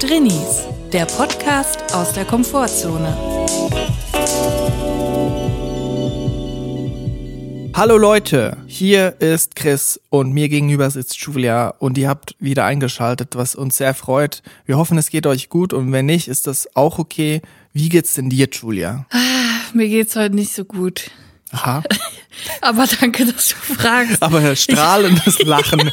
Drinnies, der Podcast aus der Komfortzone. Hallo Leute, hier ist Chris und mir gegenüber sitzt Julia und ihr habt wieder eingeschaltet, was uns sehr freut. Wir hoffen, es geht euch gut und wenn nicht, ist das auch okay. Wie geht's denn dir, Julia? Ah, mir geht's heute nicht so gut. Aha. Aber danke, dass du fragst. Aber strahlendes Lachen.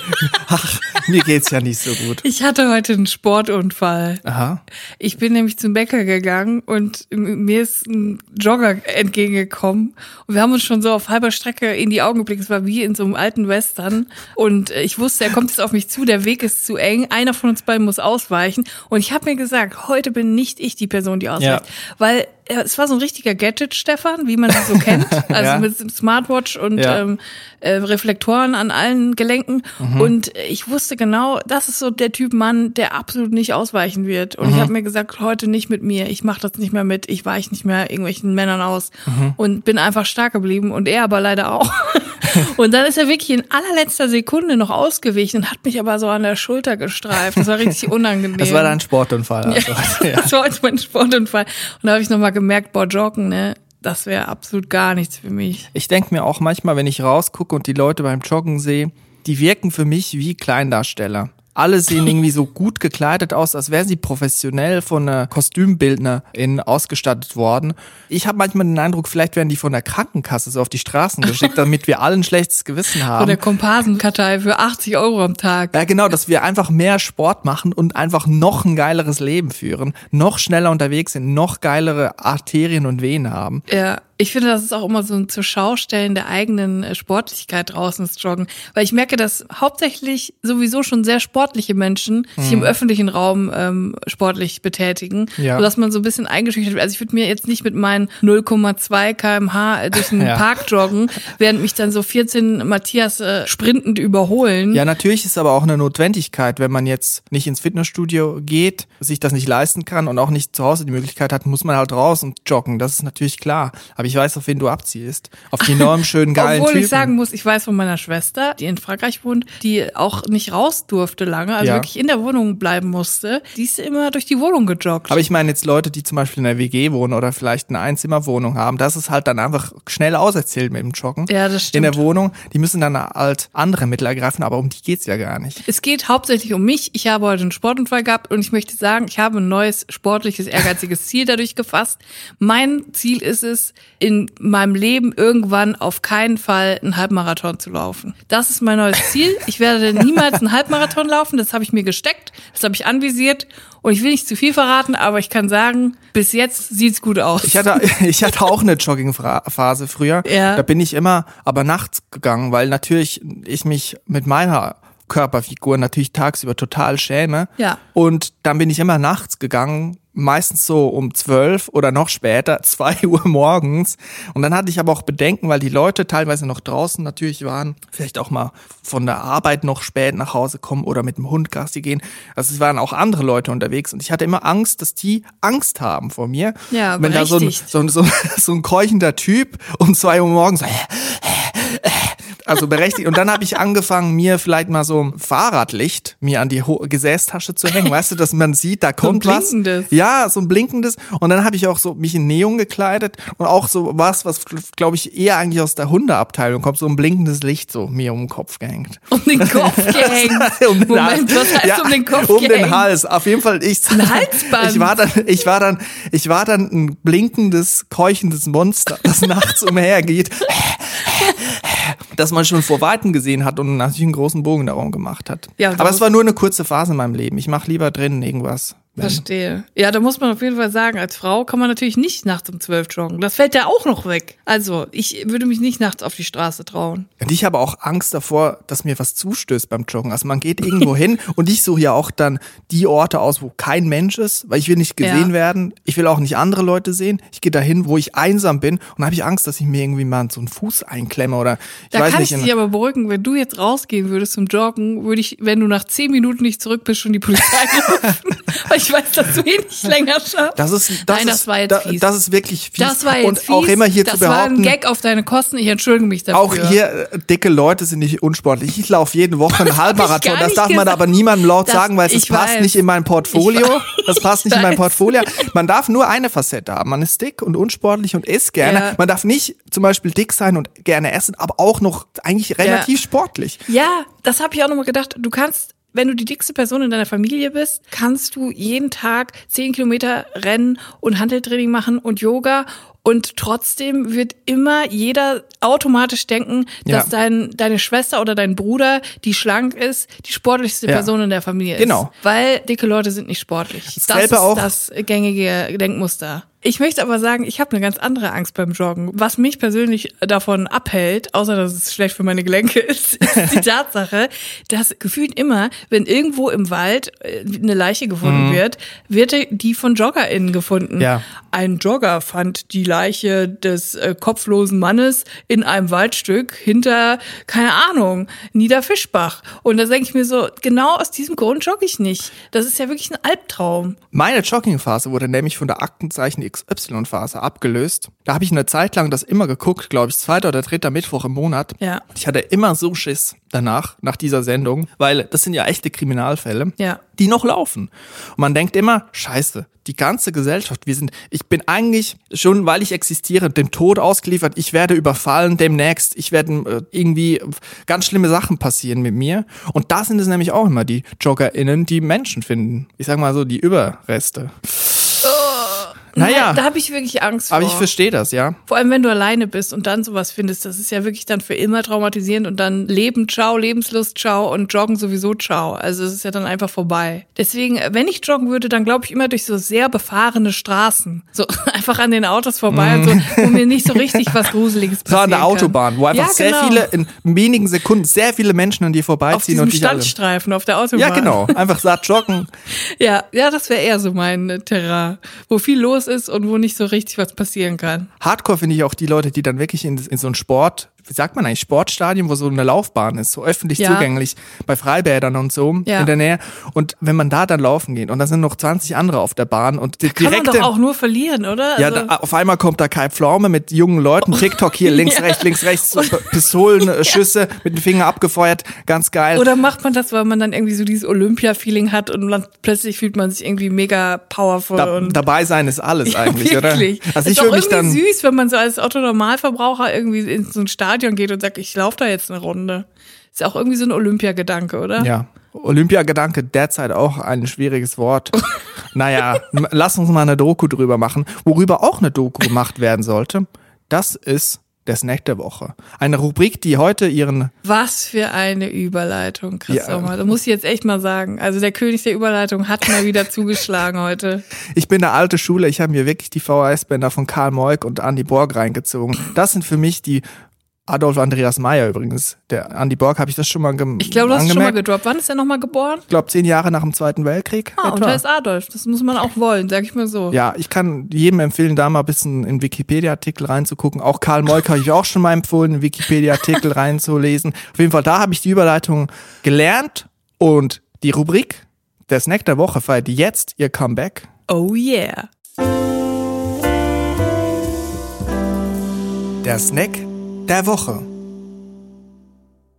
Ach, mir geht's ja nicht so gut. Ich hatte heute einen Sportunfall. Aha. Ich bin nämlich zum Bäcker gegangen und mir ist ein Jogger entgegengekommen. Und wir haben uns schon so auf halber Strecke in die Augen geblickt. Es war wie in so einem alten Western. Und ich wusste, er kommt jetzt auf mich zu, der Weg ist zu eng. Einer von uns beiden muss ausweichen. Und ich habe mir gesagt, heute bin nicht ich die Person, die ausweicht. Ja. Weil es war so ein richtiger Gadget, Stefan, wie man sie so kennt. Also ja. mit Smartwatch und ja. ähm, äh, Reflektoren an allen Gelenken. Mhm. Und ich wusste genau, das ist so der Typ Mann, der absolut nicht ausweichen wird. Und mhm. ich habe mir gesagt, heute nicht mit mir. Ich mache das nicht mehr mit. Ich weiche nicht mehr irgendwelchen Männern aus. Mhm. Und bin einfach stark geblieben. Und er aber leider auch. und dann ist er wirklich in allerletzter Sekunde noch ausgewichen und hat mich aber so an der Schulter gestreift. Das war richtig unangenehm. Das war dein Sportunfall. Also. Ja, das war jetzt mein Sportunfall. Und da habe ich nochmal gemerkt, boah, Joggen, ne? Das wäre absolut gar nichts für mich. Ich denke mir auch manchmal, wenn ich rausgucke und die Leute beim Joggen sehe, die wirken für mich wie Kleindarsteller alle sehen irgendwie so gut gekleidet aus, als wären sie professionell von einer Kostümbildnerin ausgestattet worden. Ich habe manchmal den Eindruck, vielleicht werden die von der Krankenkasse so auf die Straßen geschickt, damit wir alle ein schlechtes Gewissen haben. Von der Komparsenkartei für 80 Euro am Tag. Ja, genau, dass wir einfach mehr Sport machen und einfach noch ein geileres Leben führen, noch schneller unterwegs sind, noch geilere Arterien und Venen haben. Ja. Ich finde, das ist auch immer so ein zur Schaustellen der eigenen äh, Sportlichkeit draußen das Joggen. Weil ich merke, dass hauptsächlich sowieso schon sehr sportliche Menschen mhm. sich im mhm. öffentlichen Raum ähm, sportlich betätigen. Ja. Sodass man so ein bisschen eingeschüchtert wird. Also ich würde mir jetzt nicht mit meinen 0,2 kmh durch den ja. Park joggen, während mich dann so 14 Matthias äh, sprintend überholen. Ja, natürlich ist aber auch eine Notwendigkeit, wenn man jetzt nicht ins Fitnessstudio geht, sich das nicht leisten kann und auch nicht zu Hause die Möglichkeit hat, muss man halt raus und joggen. Das ist natürlich klar. Aber ich weiß, auf wen du abziehst. Auf die enorm schönen, geilen Obwohl Typen. ich sagen muss, ich weiß von meiner Schwester, die in Frankreich wohnt, die auch nicht raus durfte lange, also ja. wirklich in der Wohnung bleiben musste. Die ist immer durch die Wohnung gejoggt. Aber ich meine jetzt Leute, die zum Beispiel in der WG wohnen oder vielleicht eine Einzimmerwohnung haben, das ist halt dann einfach schnell auserzählt mit dem Joggen. Ja, das stimmt. In der Wohnung, die müssen dann halt andere Mittel ergreifen, aber um die geht's ja gar nicht. Es geht hauptsächlich um mich. Ich habe heute einen Sportunfall gehabt und ich möchte sagen, ich habe ein neues sportliches, ehrgeiziges Ziel dadurch gefasst. Mein Ziel ist es, in meinem Leben irgendwann auf keinen Fall einen Halbmarathon zu laufen. Das ist mein neues Ziel. Ich werde niemals einen Halbmarathon laufen. Das habe ich mir gesteckt. Das habe ich anvisiert. Und ich will nicht zu viel verraten, aber ich kann sagen, bis jetzt sieht's gut aus. Ich hatte, ich hatte auch eine Joggingphase früher. Ja. Da bin ich immer aber nachts gegangen, weil natürlich ich mich mit meiner Körperfigur natürlich tagsüber total schäme. Ja. Und dann bin ich immer nachts gegangen, meistens so um zwölf oder noch später, zwei Uhr morgens. Und dann hatte ich aber auch Bedenken, weil die Leute teilweise noch draußen natürlich waren, vielleicht auch mal von der Arbeit noch spät nach Hause kommen oder mit dem Hund Gassi gehen. Also es waren auch andere Leute unterwegs und ich hatte immer Angst, dass die Angst haben vor mir. Ja, Wenn da so ein, so, so, so ein keuchender Typ um zwei Uhr morgens so, also berechtigt. Und dann habe ich angefangen, mir vielleicht mal so ein Fahrradlicht mir an die Ho Gesäßtasche zu hängen. Weißt du, dass man sieht, da kommt so was. Ja, so ein blinkendes. Und dann habe ich auch so mich in Neon gekleidet und auch so was, was glaube ich eher eigentlich aus der Hundeabteilung kommt, so ein blinkendes Licht so mir um den Kopf gehängt. Um den Kopf gehängt. um den Moment, was heißt ja, um den Kopf um gehängt? Um den Hals. Auf jeden Fall ich. Ein Halsband. Ich war dann, ich war dann, ich war dann ein blinkendes, keuchendes Monster, das nachts umhergeht dass man schon vor Weitem gesehen hat und natürlich einen großen Bogen darum gemacht hat. Ja, Aber es war nur eine kurze Phase in meinem Leben. Ich mache lieber drinnen irgendwas. Verstehe. Ja, da muss man auf jeden Fall sagen, als Frau kann man natürlich nicht nachts um zwölf joggen. Das fällt ja auch noch weg. Also, ich würde mich nicht nachts auf die Straße trauen. Und ich habe auch Angst davor, dass mir was zustößt beim Joggen. Also man geht irgendwo hin und ich suche ja auch dann die Orte aus, wo kein Mensch ist, weil ich will nicht gesehen ja. werden. Ich will auch nicht andere Leute sehen. Ich gehe dahin, wo ich einsam bin und habe ich Angst, dass ich mir irgendwie mal so einen Fuß einklemme oder ich da weiß kann nicht. ich dich aber beruhigen, wenn du jetzt rausgehen würdest zum Joggen, würde ich, wenn du nach zehn Minuten nicht zurück bist, schon die Polizei rufen. Ich weiß, dass du eh nicht länger schaffst. Das ist, das Nein, ist, das war jetzt da, fies. Das ist wirklich fies. Das war jetzt Und fies. auch immer hier das zu behaupten, war ein Gag auf deine Kosten. Ich entschuldige mich dafür. auch hier äh, dicke Leute sind nicht unsportlich. Ich laufe jede Woche einen Halbmarathon. Das darf man gesagt. aber niemandem laut Das- sagen, weil es passt weiß. nicht in mein Portfolio. Das passt nicht in mein. Portfolio. Man darf nur eine Facette haben. Man ist dick und unsportlich und isst gerne. Ja. Man darf nicht zum Beispiel dick sein und gerne essen, aber auch noch eigentlich relativ sportlich. Ja, das habe ich auch nochmal gedacht. Du kannst, wenn du die dickste Person in deiner Familie bist, kannst du jeden Tag 10 Kilometer rennen und Handeltraining machen und Yoga. Und trotzdem wird immer jeder automatisch denken, dass Ja. dein, deine Schwester oder dein Bruder, die schlank ist, die sportlichste Ja. Person in der Familie Genau. ist. Weil dicke Leute sind nicht sportlich. Das Dasselbe ist auch- das gängige Denkmuster. Ich möchte aber sagen, ich habe eine ganz andere Angst beim Joggen. Was mich persönlich davon abhält, außer dass es schlecht für meine Gelenke ist, ist die Tatsache, dass gefühlt immer, wenn irgendwo im Wald äh, eine Leiche gefunden wird, wird die von JoggerInnen gefunden. Mhm. Ja. Ein Jogger fand die Leiche des äh, kopflosen Mannes in einem Waldstück hinter, keine Ahnung, Niederfischbach. Und da denke ich mir so, genau aus diesem Grund jogge ich nicht. Das ist ja wirklich ein Albtraum. Meine Joggingphase wurde nämlich von der Aktenzeichen XY-Phase abgelöst. Da habe ich eine Zeit lang das immer geguckt, glaube ich, zweiter oder dritter Mittwoch im Monat. Ja. Ich hatte immer so Schiss danach, nach dieser Sendung, weil das sind ja echte Kriminalfälle, Ja. die noch laufen. Und man denkt immer, scheiße, die ganze Gesellschaft, wir sind, ich bin eigentlich schon, weil ich existiere, dem Tod ausgeliefert, ich werde überfallen demnächst, ich werde äh, irgendwie ganz schlimme Sachen passieren mit mir. Und da sind es nämlich auch immer die JoggerInnen, die Menschen finden. Ich sag mal so, die Überreste. Naja, da habe ich wirklich Angst vor. aber ich verstehe das, ja. Vor allem, wenn du alleine bist und dann sowas findest, das ist ja wirklich dann für immer traumatisierend und dann Leben, ciao, Lebenslust, ciao und Joggen sowieso, ciao. Also es ist ja dann einfach vorbei. Deswegen, wenn ich joggen würde, dann glaube ich immer durch so sehr befahrene Straßen. So einfach an den Autos vorbei und so, wo mir nicht so richtig was Gruseliges Mhm. So passiert. an der Autobahn, wo einfach ja, sehr genau. viele, in wenigen Sekunden, sehr viele Menschen an dir auf vorbeiziehen diesem und dich alle. Standstreifen auf der Autobahn. Ja, genau. Einfach satt joggen. Ja, ja, das wäre eher so mein Terrain, wo viel los ist und wo nicht so richtig was passieren kann. Hardcore finde ich auch die Leute, die dann wirklich in, in so ein Sport, wie sagt man eigentlich, Sportstadion, wo so eine Laufbahn ist, so öffentlich Ja. zugänglich, bei Freibädern und so Ja. in der Nähe. Und wenn man da dann laufen geht und da sind noch 20 andere auf der Bahn und die Kann man doch auch nur verlieren, oder? ja, Also- da, auf einmal kommt da Kai Pflaume mit jungen Leuten, TikTok hier, links, Ja. rechts, links, rechts, so Pistolenschüsse mit dem Finger abgefeuert, ganz geil. Oder macht man das, weil man dann irgendwie so dieses Olympia-Feeling hat und dann plötzlich fühlt man sich irgendwie mega powerful da, und dabei sein ist alles eigentlich, wirklich. oder? Also ist ich doch irgendwie dann. süß, wenn man so als Otto-Normalverbraucher irgendwie in so ein Stadion geht und sagt, ich laufe da jetzt eine Runde. Ist auch irgendwie so ein Olympiagedanke, oder? Ja. Olympiagedanke derzeit auch ein schwieriges Wort. naja, lass uns mal eine Doku drüber machen. Worüber auch eine Doku gemacht werden sollte, das ist der Snack der Woche. Eine Rubrik, die heute ihren, Was für eine Überleitung, Chris Ja. Sommer. Das muss ich jetzt echt mal sagen. Also der König der Überleitung hat mal wieder zugeschlagen heute. ich bin der alte Schule, ich habe mir wirklich die VHS-Bänder von Karl Moik und Andy Borg reingezogen. Das sind für mich die Adolf Andreas Meyer übrigens. Der Andy Borg habe ich das schon mal gem Ich glaube, du hast es schon mal angemerkt. gedroppt. Wann ist er nochmal geboren? Ich glaube, zehn Jahre nach dem Zweiten Weltkrieg. Ah, und etwa. da ist Adolf. Das muss man auch wollen, sag ich mal so. Ja, ich kann jedem empfehlen, da mal ein bisschen in Wikipedia-Artikel reinzugucken. Auch Karl Moik habe ich auch schon mal empfohlen, in Wikipedia-Artikel reinzulesen. Auf jeden Fall, da habe ich die Überleitung gelernt und die Rubrik der Snack der Woche feiert jetzt ihr Comeback. Oh yeah. Der Snack der Woche.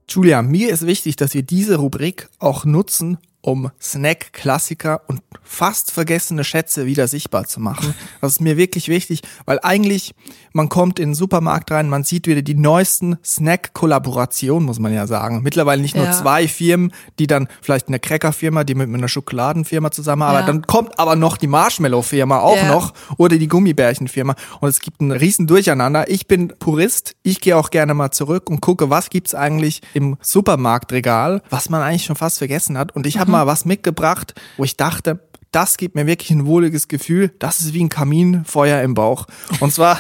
Julia, mir ist wichtig, dass wir diese Rubrik auch nutzen, um Snack-Klassiker und fast vergessene Schätze wieder sichtbar zu machen. Das ist mir wirklich wichtig, weil eigentlich, man kommt in den Supermarkt rein, man sieht wieder die neuesten Snack-Kollaborationen, muss man ja sagen. Mittlerweile nicht nur Ja. zwei Firmen, die dann vielleicht eine Cracker-Firma, die mit einer Schokoladenfirma zusammenarbeitet, Ja. dann kommt aber noch die Marshmallow-Firma auch Ja. noch oder die Gummibärchenfirma und es gibt ein riesen Durcheinander. Ich bin Purist, ich gehe auch gerne mal zurück und gucke, was gibt's eigentlich im Supermarktregal, was man eigentlich schon fast vergessen hat und ich habe mal was mitgebracht, wo ich dachte, das gibt mir wirklich ein wohliges Gefühl. Das ist wie ein Kaminfeuer im Bauch. Und zwar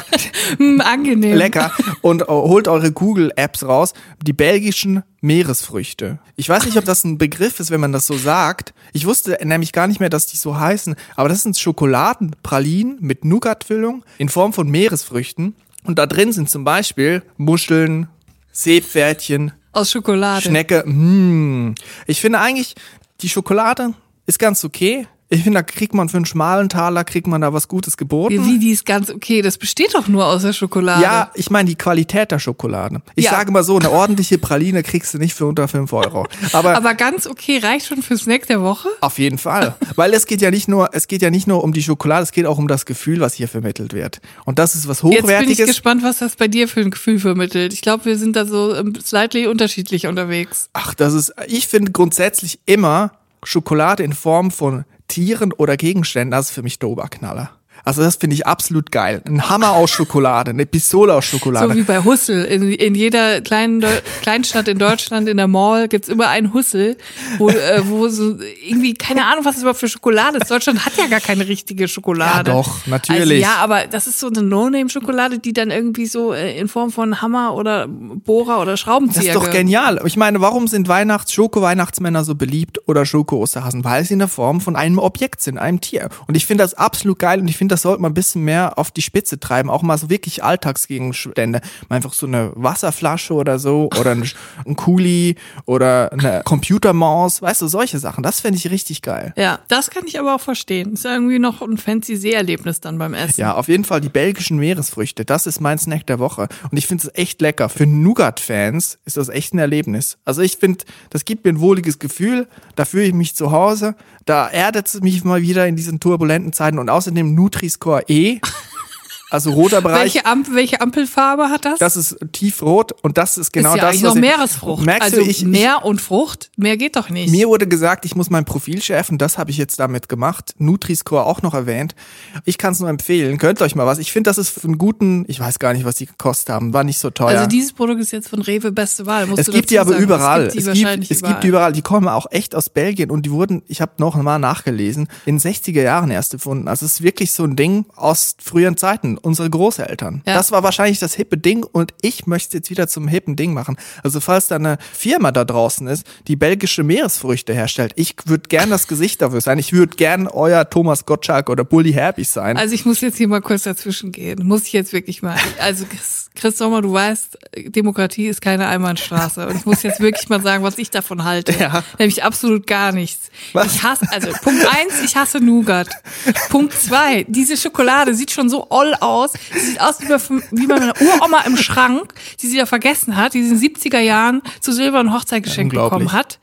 Hm, angenehm. lecker. Und äh, holt eure Google-Apps raus. Die belgischen Meeresfrüchte. Ich weiß nicht, ob das ein Begriff ist, wenn man das so sagt. Ich wusste nämlich gar nicht mehr, dass die so heißen. Aber das sind Schokoladenpralinen mit Nougat-Füllung in Form von Meeresfrüchten. Und da drin sind zum Beispiel Muscheln, Seepferdchen, Aus Schokolade. Schnecke. Mm. Ich finde eigentlich, die Schokolade ist ganz okay. Ich finde, da kriegt man für einen schmalen Taler, kriegt man da was Gutes geboten. Wie, die ist ganz okay. Das besteht doch nur aus der Schokolade. Ja, ich meine die Qualität der Schokolade. Ich Ja. sage mal so, eine ordentliche Praline kriegst du nicht für unter 5 Euro. Aber, Aber ganz okay, reicht schon für Snack der Woche? auf jeden Fall. Weil es geht ja nicht nur, es geht ja nicht nur um die Schokolade, es geht auch um das Gefühl, was hier vermittelt wird. Und das ist was Jetzt bin ich Hochwertiges. gespannt, was das bei dir für ein Gefühl vermittelt. Ich glaube, wir sind da so ähm, slightly unterschiedlich unterwegs. Ach, das ist, ich finde grundsätzlich immer Schokolade in Form von Tieren oder Gegenständen, das ist für mich der Oberknaller. Also das finde ich absolut geil. Ein Hammer aus Schokolade, eine Pistole aus Schokolade. So wie bei Hussel. In, in jeder kleinen Deu Kleinstadt in Deutschland, in der Mall, gibt's immer einen Hussel, wo, äh, wo so irgendwie, keine Ahnung, was das überhaupt für Schokolade ist. Deutschland hat ja gar keine richtige Schokolade. Ja, doch, natürlich. Also, ja, aber das ist so eine No-Name-Schokolade, die dann irgendwie so äh, in Form von Hammer oder Bohrer oder das Schraubenzieher ist doch ge- genial. Ich meine, warum sind Weihnachts Schoko-Weihnachtsmänner so beliebt oder Schoko-Osterhasen? Weil sie in der Form von einem Objekt sind, einem Tier. Und ich finde das absolut geil und ich finde, das sollte man ein bisschen mehr auf die Spitze treiben. Auch mal so wirklich Alltagsgegenstände. Mal einfach so eine Wasserflasche oder so oder ein, ein Kuli oder eine Computermaus. Weißt du, solche Sachen. Das finde ich richtig geil. Ja, das kann ich aber auch verstehen. Ist ja irgendwie noch ein fancy Seherlebnis dann beim Essen. Ja, auf jeden Fall die belgischen Meeresfrüchte. Das ist mein Snack der Woche. Und ich finde es echt lecker. Für Nougat-Fans ist das echt ein Erlebnis. Also ich finde, das gibt mir ein wohliges Gefühl. Da fühle ich mich zu Hause. Da erdet es mich mal wieder in diesen turbulenten Zeiten. Und außerdem Nutri-Score E. Also roter Bereich. Welche, Amp welche Ampelfarbe hat das? Das ist tiefrot und das ist genau ist ja das, eigentlich was noch Meeresfrucht. Merkst also du, ich, Meer und Frucht, mehr geht doch nicht. Mir wurde gesagt, ich muss mein Profil schärfen, das habe ich jetzt damit gemacht. Nutri-Score auch noch erwähnt. Ich kann es nur empfehlen, könnt euch mal was. Ich finde, das ist für einen guten, ich weiß gar nicht, was die gekostet haben, war nicht so teuer. Also dieses Produkt ist jetzt von Rewe beste Wahl. Musst es du gibt die aber sagen. überall. Es gibt die es wahrscheinlich gibt, es überall. gibt die überall. Die kommen auch echt aus Belgien und die wurden, ich habe noch mal nachgelesen, in 60er Jahren erst erfunden. Also es ist wirklich so ein Ding aus früheren Zeiten, unsere Großeltern. Ja. Das war wahrscheinlich das hippe Ding und ich möchte es jetzt wieder zum hippen Ding machen. Also falls da eine Firma da draußen ist, die belgische Meeresfrüchte herstellt, ich würde gern das Gesicht dafür sein. Ich würde gern euer Thomas Gottschalk oder Bully Herbig sein. Also ich muss jetzt hier mal kurz dazwischen gehen. Muss ich jetzt wirklich mal. Also Chris, Sommer, du weißt, Demokratie ist keine Einbahnstraße. Und ich muss jetzt wirklich mal sagen, was ich davon halte. Ja. Nämlich absolut gar nichts. Was? Ich hasse, also Punkt eins, ich hasse Nougat. Punkt zwei, diese Schokolade sieht schon so oll aus. Sie sieht aus wie bei, meiner Uroma im Schrank, die sie da vergessen hat, die sie in den 70er Jahren zu silbernen Hochzeit geschenkt Unglaublich. bekommen hat.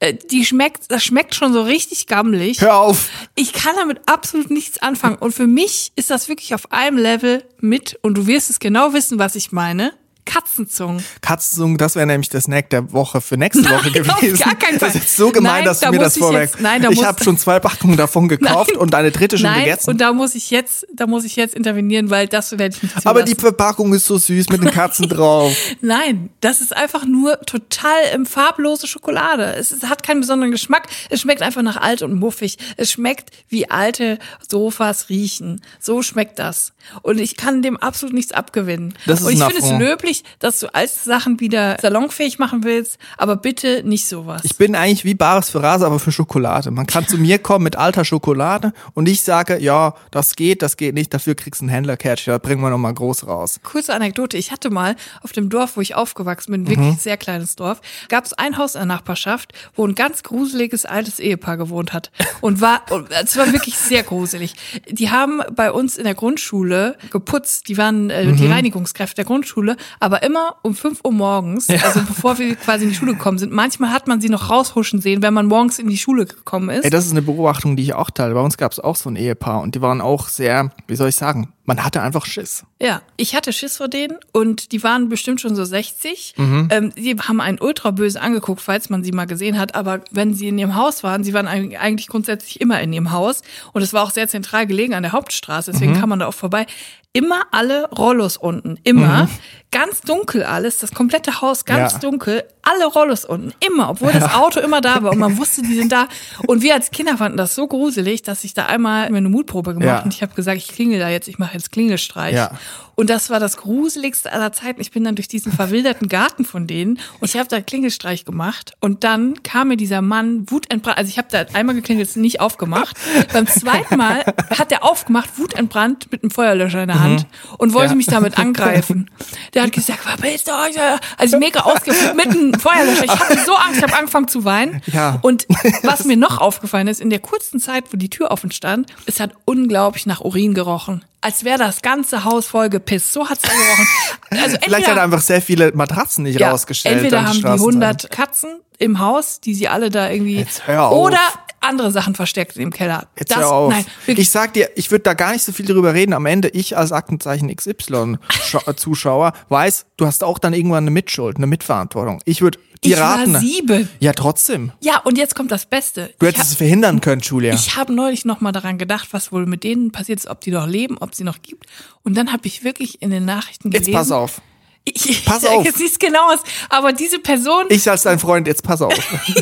Äh, Die schmeckt, das schmeckt schon so richtig gammelig. Hör auf! Ich kann damit absolut nichts anfangen. Und für mich ist das wirklich auf einem Level mit, und du wirst es genau wissen, was ich meine, Katzenzungen. Katzenzungen, das wäre nämlich der Snack der Woche für nächste Woche Nein, auf gewesen. gar keinen Fall. Das ist so gemein, Nein, dass du da mir muss das nein, da ich habe schon zwei Packungen davon gekauft Nein. und eine dritte schon Nein, gegessen. und da muss ich jetzt, da muss ich jetzt intervenieren, weil das werde ich nicht zulassen. Aber die Verpackung ist so süß mit den Katzen drauf. Nein, das ist einfach nur total ähm, farblose Schokolade. Es, ist, hat keinen besonderen Geschmack. Es schmeckt einfach nach alt und muffig. Es schmeckt wie alte Sofas riechen. So schmeckt das. Und ich kann dem absolut nichts abgewinnen. Das ist und ich finde es Affront. Löblich, dass du alte Sachen wieder salonfähig machen willst, aber bitte nicht sowas. Ich bin eigentlich wie Bares für Rase, aber für Schokolade. Man kann zu mir kommen mit alter Schokolade und ich sage, ja, das geht, das geht nicht, dafür kriegst du einen Händler-Catch, da bringen wir nochmal groß raus. Kurze Anekdote. Ich hatte mal auf dem Dorf, wo ich aufgewachsen bin, Mhm. wirklich sehr kleines Dorf, gab es ein Haus in der Nachbarschaft, wo ein ganz gruseliges altes Ehepaar gewohnt hat. Und war, es war wirklich sehr gruselig. Die haben bei uns in der Grundschule geputzt. Die waren äh, Mhm. die Reinigungskräfte der Grundschule, aber immer um 5 Uhr morgens, also bevor wir quasi in die Schule gekommen sind. Manchmal hat man sie noch raushuschen sehen, wenn man morgens in die Schule gekommen ist. Ey, das ist eine Beobachtung, die ich auch teile. Bei uns gab es auch so ein Ehepaar und die waren auch sehr, wie soll ich sagen, man hatte einfach Schiss. Ja, ich hatte Schiss vor denen und die waren bestimmt schon so 60. Mhm. Ähm, die haben einen ultra böse angeguckt, falls man sie mal gesehen hat. Aber wenn sie in ihrem Haus waren, sie waren eig- eigentlich grundsätzlich immer in ihrem Haus und es war auch sehr zentral gelegen an der Hauptstraße, Mhm. deswegen kann man da auch vorbei. Immer alle Rollos unten, immer. Mhm. Ganz dunkel alles, das komplette Haus ganz Ja. dunkel, alle Rollos unten, immer, obwohl das Auto immer da war und man wusste, die sind da. Und wir als Kinder fanden das so gruselig, dass ich da einmal mir eine Mutprobe gemacht Ja. und ich habe gesagt, ich klingel da jetzt, ich mache jetzt Klingelstreich. Ja. Und das war das gruseligste aller Zeiten. Ich bin dann durch diesen verwilderten Garten von denen und ich habe da Klingelstreich gemacht und dann kam mir dieser Mann wutentbrannt. Also ich habe da einmal geklingelt, ist nicht aufgemacht. Beim zweiten Mal hat er aufgemacht, wutentbrannt mit einem Feuerlöscher in der Hand und wollte Ja. mich damit angreifen. Der hat gesagt, verpisst euch! Also mega ausgeflippt, mitten, Feuerlöscher. Ich hatte so Angst, ich habe angefangen zu weinen. Ja. Und was mir noch aufgefallen ist, in der kurzen Zeit, wo die Tür offen stand, es hat unglaublich nach Urin gerochen. Als wäre das ganze Haus voll gepisst. So hat's da gerochen. Also Vielleicht hat er einfach sehr viele Matratzen nicht ja, rausgestellt. Entweder haben die Straßenseite. 100 Katzen im Haus, die sie alle da irgendwie Jetzt hör auf. oder andere Sachen versteckt im Keller. Jetzt das, hör auf. nein, wirklich. ich sag dir, ich würde da gar nicht so viel drüber reden. Am Ende, ich als Aktenzeichen XY-Zuschauer weiß, du hast auch dann irgendwann eine Mitschuld, eine Mitverantwortung. Ich würde dir Ich war sieben. Ja, trotzdem. Ja, und jetzt kommt das Beste. Du hättest es verhindern können, Julia. Ich habe neulich noch mal daran gedacht, was wohl mit denen passiert ist, ob die noch leben, ob sie noch gibt. Und dann habe ich wirklich in den Nachrichten Jetzt gelesen. pass auf. Ich, Pass auf. Jetzt siehst genau aus. Aber diese Person, Ich als dein Freund, jetzt pass auf.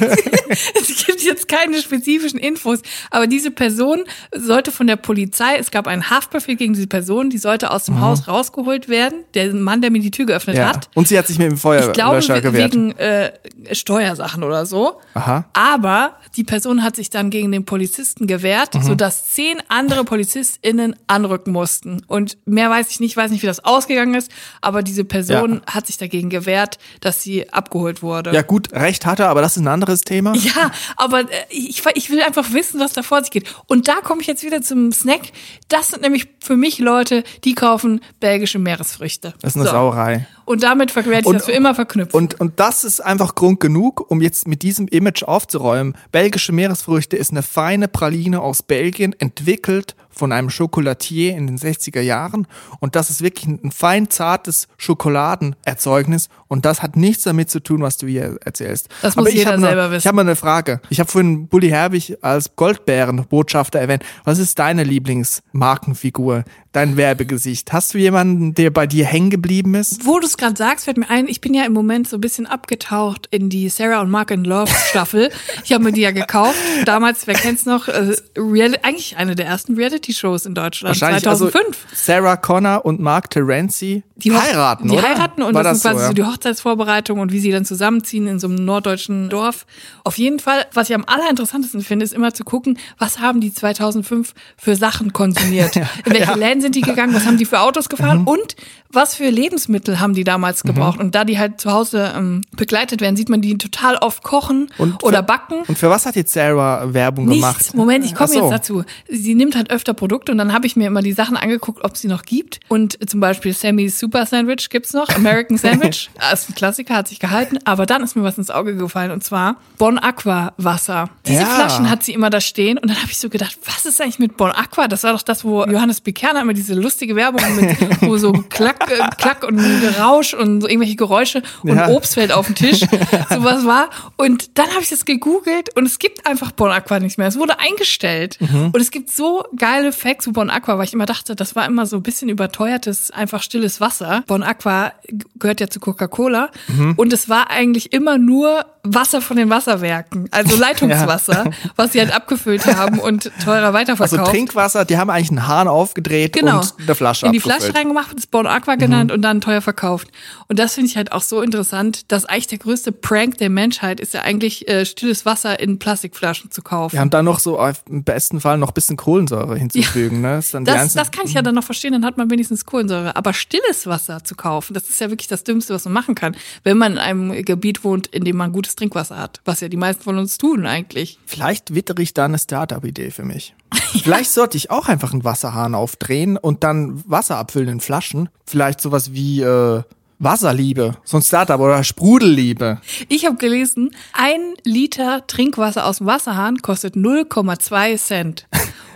es gibt jetzt keine spezifischen Infos, aber diese Person sollte von der Polizei, es gab einen Haftbefehl gegen diese Person, die sollte aus dem Haus rausgeholt werden. Der Mann, der mir die Tür geöffnet Mhm. ja. hat. Und sie hat sich mit dem Ich glaube, Feuerlöscher we- gewehrt. wegen äh, Steuersachen oder so. Aha. Aber die Person hat sich dann gegen den Polizisten gewehrt, Mhm. sodass zehn andere PolizistInnen anrücken mussten. Und mehr weiß ich nicht, weiß nicht, wie das ausgegangen ist, aber diese Person hat sich dagegen gewehrt, dass sie abgeholt wurde. Ja gut, recht hat er, aber das ist ein anderes Thema. Ja, aber äh, ich, ich will einfach wissen, was da vor sich geht. Und da komme ich jetzt wieder zum Snack. Das sind nämlich für mich Leute, die kaufen belgische Meeresfrüchte. Das ist eine Sauerei. Und damit werde ich Und- das für immer verknüpfen. Und, und das ist einfach Grund genug, um jetzt mit diesem Image aufzuräumen. Belgische Meeresfrüchte ist eine feine Praline aus Belgien, entwickelt von einem Chocolatier in den 60er Jahren. Und das ist wirklich ein fein zartes Schokoladenerzeugnis. Und das hat nichts damit zu tun, was du hier erzählst. Das muss ich jeder hab noch- selber wissen. Ich habe mal eine Frage. Ich habe vorhin Bully Herbig als Goldbärenbotschafter erwähnt. Was ist deine Lieblingsmarkenfigur, dein Werbegesicht? Hast du jemanden, der bei dir hängen geblieben ist? Wo du es gerade sagst, fällt mir ein, ich bin ja im Moment so ein bisschen abgetaucht in die Sarah und Mark in Love Staffel. ich habe mir die ja gekauft. Damals, wer kennt's noch, äh, Real eigentlich eine der ersten Reality-Shows in Deutschland, 2005. Also Sarah Connor und Mark Terenzi die heiraten, Die oder? heiraten und War das, sind quasi ja? so die Hochzeitsvorbereitung und wie sie dann zusammenziehen in so einem norddeutschen Dorf. Auf jeden Fall, was ich am allerinteressantesten finde, ist immer zu gucken, was haben die 2005 für Sachen konsumiert? In welche Läden sind die gegangen? Was haben die für Autos Mhm. gefahren? Und was für Lebensmittel haben die damals gebraucht? Und da die halt zu Hause ähm, begleitet werden, sieht man die total oft kochen Und oder für- backen. Und für was hat jetzt Sarah Werbung Nichts. gemacht? Moment, ich komme so. jetzt dazu. Sie nimmt halt öfter Produkte und dann habe ich mir immer die Sachen angeguckt, ob sie noch gibt. Und zum Beispiel Sammy's Super Sandwich gibt's noch, American Sandwich. Das ist ein Klassiker, hat sich gehalten. Aber dann ist mir was ins Auge gefallen und zwar Bon Aqua Wasser. Diese Ja. Flaschen hat sie immer da stehen und dann habe ich so gedacht, was ist eigentlich mit Bon Aqua? Das war doch das, wo Johannes Bekerner immer diese lustige Werbung mit, wo so Klack, äh, Klack und Rausch und so irgendwelche Geräusche und Ja. Obst fällt auf den Tisch. Sowas war. Und dann habe ich das gegoogelt und es gibt einfach Bon Aqua nicht mehr. Es wurde eingestellt. Mhm. Und es gibt so geile Facts zu Bon Aqua, weil ich immer dachte, das war immer so ein bisschen überteuertes, einfach stilles Wasser. Bon Aqua gehört ja zu Coca-Cola. Mhm. Und es war eigentlich immer nur Wasser von den Wasserwerken, also Leitungswasser, was sie halt abgefüllt haben und teurer weiterverkauft. Also Trinkwasser, die haben eigentlich einen Hahn aufgedreht Genau. und eine Flasche In die abgefüllt. Mhm. Flasche reingemacht, das Bon Aqua genannt und dann teuer verkauft. Und das finde ich halt auch so interessant, dass eigentlich der größte Prank der Menschheit ist ja eigentlich äh, stilles Wasser in Plastikflaschen zu kaufen. Ja, und dann noch so im besten Fall noch ein bisschen Kohlensäure hinzufügen. Ne? Das, ist dann die Das, das kann ich ja dann noch verstehen, dann hat man wenigstens Kohlensäure. Aber stilles Wasser zu kaufen, das ist ja wirklich das Dümmste, was man machen kann, wenn man in einem Gebiet wohnt, in dem man gutes Trinkwasser hat. Was ja die meisten von uns tun eigentlich. Vielleicht wittere ich da eine Startup-Idee für mich. Vielleicht sollte ich auch einfach einen Wasserhahn aufdrehen und dann Wasser abfüllen in Flaschen. Vielleicht sowas wie äh, Wasserliebe, so ein Startup oder Sprudelliebe. Ich habe gelesen, ein Liter Trinkwasser aus dem Wasserhahn kostet 0,2 Cent.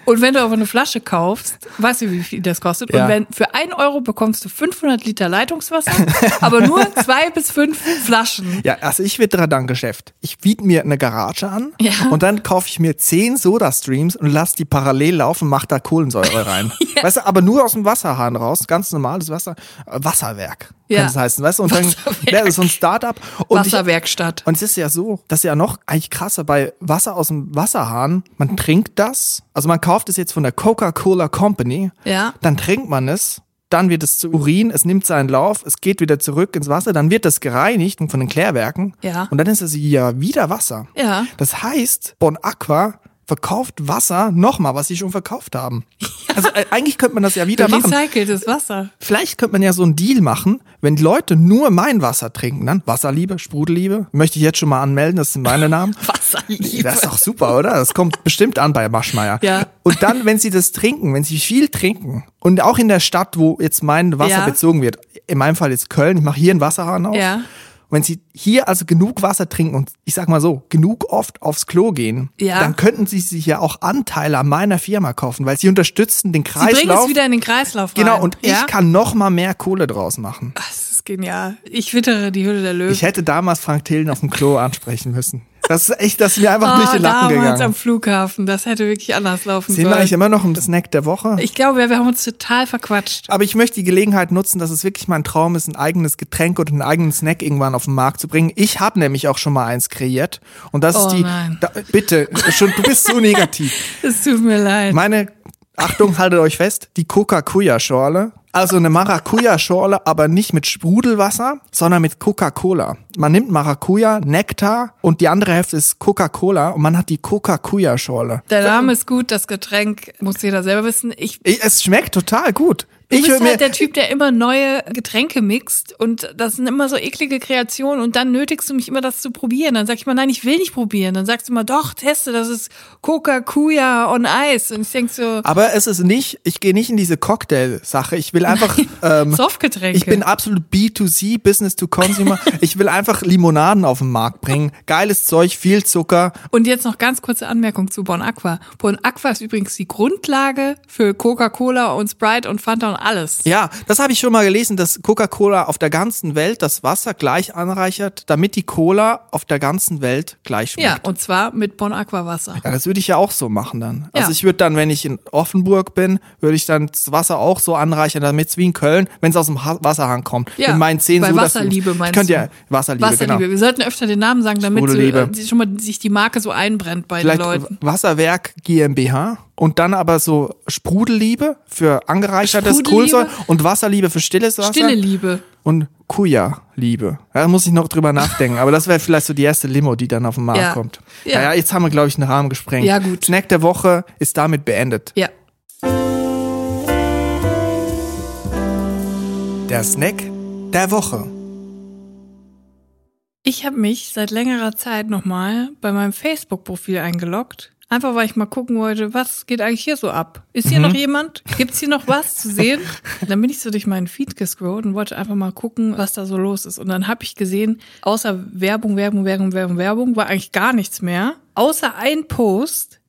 Und wenn du aber eine Flasche kaufst, weißt du, wie viel das kostet? Ja. Und wenn für ein Euro bekommst du 500 Liter Leitungswasser, aber nur zwei bis fünf Flaschen. Ja, also ich wittere dann Geschäft. Ich biete mir eine Garage an Ja. und dann kaufe ich mir zehn Soda-Streams und lass die parallel laufen, mach da Kohlensäure rein. Weißt du, aber nur aus dem Wasserhahn raus, ganz normales Wasser, äh, Wasserwerk Ja. kann es heißen, weißt du? Und dann ja, so ein Startup. Und ich, Wasserwerkstatt. und es ist ja so, das ist ja noch eigentlich krasser bei Wasser aus dem Wasserhahn. Man trinkt das, also man kauft es jetzt von der Coca-Cola Company, Ja. dann trinkt man es, dann wird es zu Urin, es nimmt seinen Lauf, es geht wieder zurück ins Wasser, dann wird das gereinigt von den Klärwerken Ja. und dann ist es ja wieder Wasser. Ja. Das heißt, Bon Aqua verkauft Wasser nochmal, was sie schon verkauft haben. Also äh, eigentlich könnte man das ja wieder machen. Recyceltes Wasser. Vielleicht könnte man ja so einen Deal machen, wenn die Leute nur mein Wasser trinken, dann Wasserliebe, Sprudelliebe, möchte ich jetzt schon mal anmelden, das sind meine Namen. Wasserliebe. Das ist doch super, oder? Das kommt bestimmt an bei Maschmeyer. Ja. Und dann, wenn sie das trinken, wenn sie viel trinken und auch in der Stadt, wo jetzt mein Wasser Ja. bezogen wird, in meinem Fall jetzt Köln, ich mache hier einen Wasserhahn auf. Ja. Wenn sie hier also genug Wasser trinken und ich sag mal so, genug oft aufs Klo gehen, Ja. dann könnten sie sich ja auch Anteile an meiner Firma kaufen, weil sie unterstützen den Sie bringen Kreislauf. es wieder in den Kreislauf rein. genau, und ja? ich kann noch mal mehr Kohle draus machen. Das ist genial. Ich wittere die Hülle der Löwen. Ich hätte damals Frank Thelen auf dem Klo ansprechen müssen. Das ist echt, das ist mir einfach oh, durch den Lappen damals gegangen. am Flughafen. Das hätte wirklich anders laufen wir sollen. eigentlich immer noch im Snack der Woche? Ich glaube, wir haben uns total verquatscht. Aber ich möchte die Gelegenheit nutzen, dass es wirklich mein Traum ist, ein eigenes Getränk oder einen eigenen Snack irgendwann auf den Markt zu bringen. Ich habe nämlich auch schon mal eins kreiert. Und das Oh ist die. nein. Da, bitte, schon, du bist so negativ. Es tut mir leid. Meine, Achtung, haltet euch fest, die Coca-Cola-Schorle. Also eine Maracuja-Schorle, aber nicht mit Sprudelwasser, sondern mit Coca-Cola. Man nimmt Maracuja, Nektar und die andere Hälfte ist Coca-Cola und man hat die Coca-Cola-Schorle. Der Name ist gut, das Getränk muss jeder selber wissen. Ich Ich- Es schmeckt total gut. Du ich bist mir, halt der Typ, der immer neue Getränke mixt und das sind immer so eklige Kreationen und dann nötigst du mich immer, das zu probieren. Dann sag ich mal, nein, ich will nicht probieren. Dann sagst du immer, doch, teste, das ist Coca-Cola on Ice. Und ich denk so, aber es ist nicht, ich gehe nicht in diese Cocktail-Sache. Ich will einfach, ähm, Softgetränke. ich bin absolut B2C, Business to Consumer. ich will einfach Limonaden auf den Markt bringen. Geiles Zeug, viel Zucker. Und jetzt noch ganz kurze Anmerkung zu Bon Aqua. Bon Aqua ist übrigens die Grundlage für Coca-Cola und Sprite und Fanta und alles. Ja, das habe ich schon mal gelesen, dass Coca-Cola auf der ganzen Welt das Wasser gleich anreichert, damit die Cola auf der ganzen Welt gleich schmeckt. Ja, und zwar mit Bon Aqua Wasser. Ja, das würde ich ja auch so machen dann. Also Ja. ich würde dann, wenn ich in Offenburg bin, würde ich dann das Wasser auch so anreichern, damit es wie in Köln, wenn es aus dem ha Wasserhahn kommt. Ja, in meinen Zähnen bei so, Wasserliebe ich meinst könnte du? ja Wasserliebe, Wasserliebe. genau. Wir sollten öfter den Namen sagen, damit so, äh, schon mal sich die Marke so einbrennt bei Vielleicht den Leuten. Wasserwerk GmbH und dann aber so Sprudelliebe für angereichertes Kohlensäure und Wasserliebe für stilles Wasser. Stille Liebe. und Kuya-Liebe. Ja, da muss ich noch drüber nachdenken. Aber das wäre vielleicht so die erste Limo, die dann auf den Markt Ja. kommt. Ja. Naja, jetzt haben wir, glaube ich, einen Rahmen gesprengt. Ja, gut. Snack der Woche ist damit beendet. Ja. Der Snack der Woche. Ich habe mich seit längerer Zeit nochmal bei meinem Facebook-Profil eingeloggt. Einfach weil ich mal gucken wollte, was geht eigentlich hier so ab? Ist hier noch jemand? Gibt's hier noch was zu sehen? Dann bin ich so durch meinen Feed gescrollt und wollte einfach mal gucken, was da so los ist. Und dann habe ich gesehen, außer Werbung, Werbung, Werbung, Werbung, Werbung, war eigentlich gar nichts mehr. Außer ein Post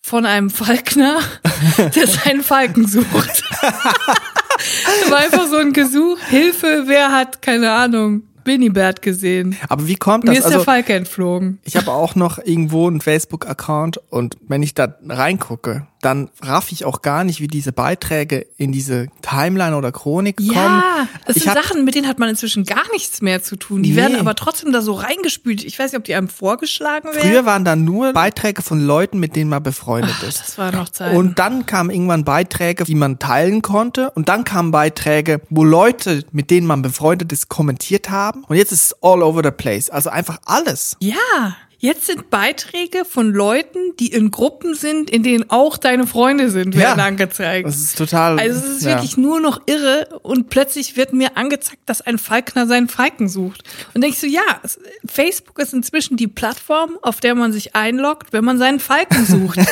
von einem Falkner, der seinen Falken sucht. War einfach so ein Gesuch, Hilfe, wer hat, keine Ahnung, Binibert gesehen. Aber wie kommt Mir das? ist der Also, Falke entflogen. ich habe auch noch irgendwo einen Facebook-Account und wenn ich da reingucke, dann raff ich auch gar nicht, wie diese Beiträge in diese Timeline oder Chronik kommen. Ja, das ich sind Sachen, mit denen hat man inzwischen gar nichts mehr zu tun. Die Nee. werden aber trotzdem da so reingespült. Ich weiß nicht, ob die einem vorgeschlagen werden. Früher waren da nur Beiträge von Leuten, mit denen man befreundet ist. das war noch Zeit. Und dann kamen irgendwann Beiträge, die man teilen konnte. Und dann kamen Beiträge, wo Leute, mit denen man befreundet ist, kommentiert haben. Und jetzt ist es all over the place. Also einfach alles. ja, jetzt sind Beiträge von Leuten, die in Gruppen sind, in denen auch deine Freunde sind, werden Ja. angezeigt. Das ist total. Also es ist ja. wirklich nur noch irre und plötzlich wird mir angezeigt, dass ein Falkner seinen Falken sucht. Und denkst du, ja, Facebook ist inzwischen die Plattform, auf der man sich einloggt, wenn man seinen Falken sucht.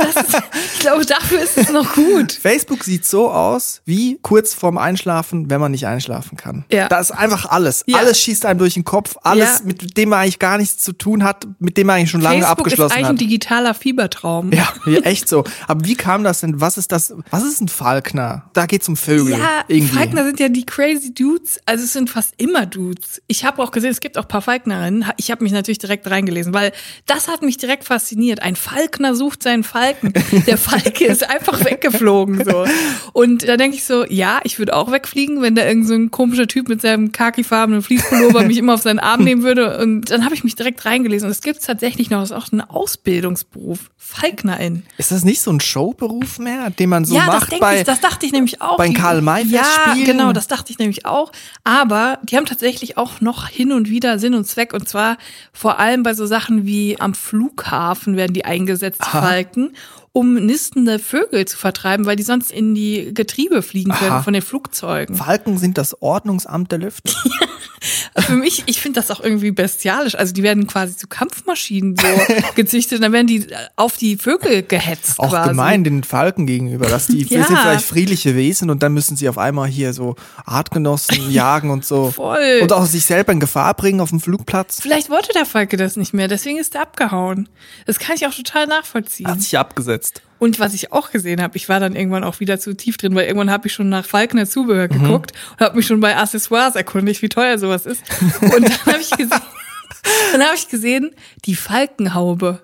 Ist, ich glaube, dafür ist es noch gut. Facebook sieht so aus wie kurz vorm Einschlafen, wenn man nicht einschlafen kann. Ja. Da ist einfach alles. Ja. Alles schießt einem durch den Kopf. Alles, mit dem man eigentlich gar nichts zu tun hat, mit dem man eigentlich schon lange Facebook ist abgeschlossen eigentlich hat. ein digitaler Fiebertraum. Ja, echt so. Aber wie kam das denn? Was ist das? Was ist ein Falkner? Da geht's um Vögel. Ja, irgendwie. Falkner sind ja die crazy Dudes. Also es sind fast immer Dudes. Ich habe auch gesehen, es gibt auch ein paar Falknerinnen. Ich habe mich natürlich direkt reingelesen, weil das hat mich direkt fasziniert. Ein Falkner sucht seinen Falken. Der Falke ist einfach weggeflogen so. Und da denke ich so, ja, ich würde auch wegfliegen, wenn da irgend so ein komischer Typ mit seinem khakifarbenen Fließpullover mich immer auf seinen Arm nehmen würde. Und dann habe ich mich direkt reingelesen. Und das gibt's tatsächlich noch. Das ist auch ein Ausbildungsberuf. Falknerin. Ist das nicht so ein Showberuf mehr, den man so ja, das, macht denk bei ich, das dachte ich nämlich auch. bei Karl May Ja, genau, das dachte ich nämlich auch. Aber die haben tatsächlich auch noch hin und wieder Sinn und Zweck. Und zwar vor allem bei so Sachen wie am Flughafen werden die eingesetzt, die Falken, um nistende Vögel zu vertreiben, weil die sonst in die Getriebe fliegen können Aha. von den Flugzeugen. Falken sind das Ordnungsamt der Lüfte. Für mich, ich finde das auch irgendwie bestialisch. Also die werden quasi zu Kampfmaschinen so gezüchtet und dann werden die auf die Vögel gehetzt Auch quasi. gemein den Falken gegenüber, dass die Ja. sind vielleicht friedliche Wesen und dann müssen sie auf einmal hier so Artgenossen jagen und so. Voll. Und auch sich selber in Gefahr bringen auf dem Flugplatz. Vielleicht wollte der Falke das nicht mehr, deswegen ist er abgehauen. Das kann ich auch total nachvollziehen. Hat sich abgesetzt. Und was ich auch gesehen habe, ich war dann irgendwann auch wieder zu tief drin, weil irgendwann habe ich schon nach Falkner Zubehör Mhm. geguckt und habe mich schon bei Accessoires erkundigt, wie teuer sowas ist. Und dann habe ich gesehen, dann habe ich gesehen, die Falkenhaube.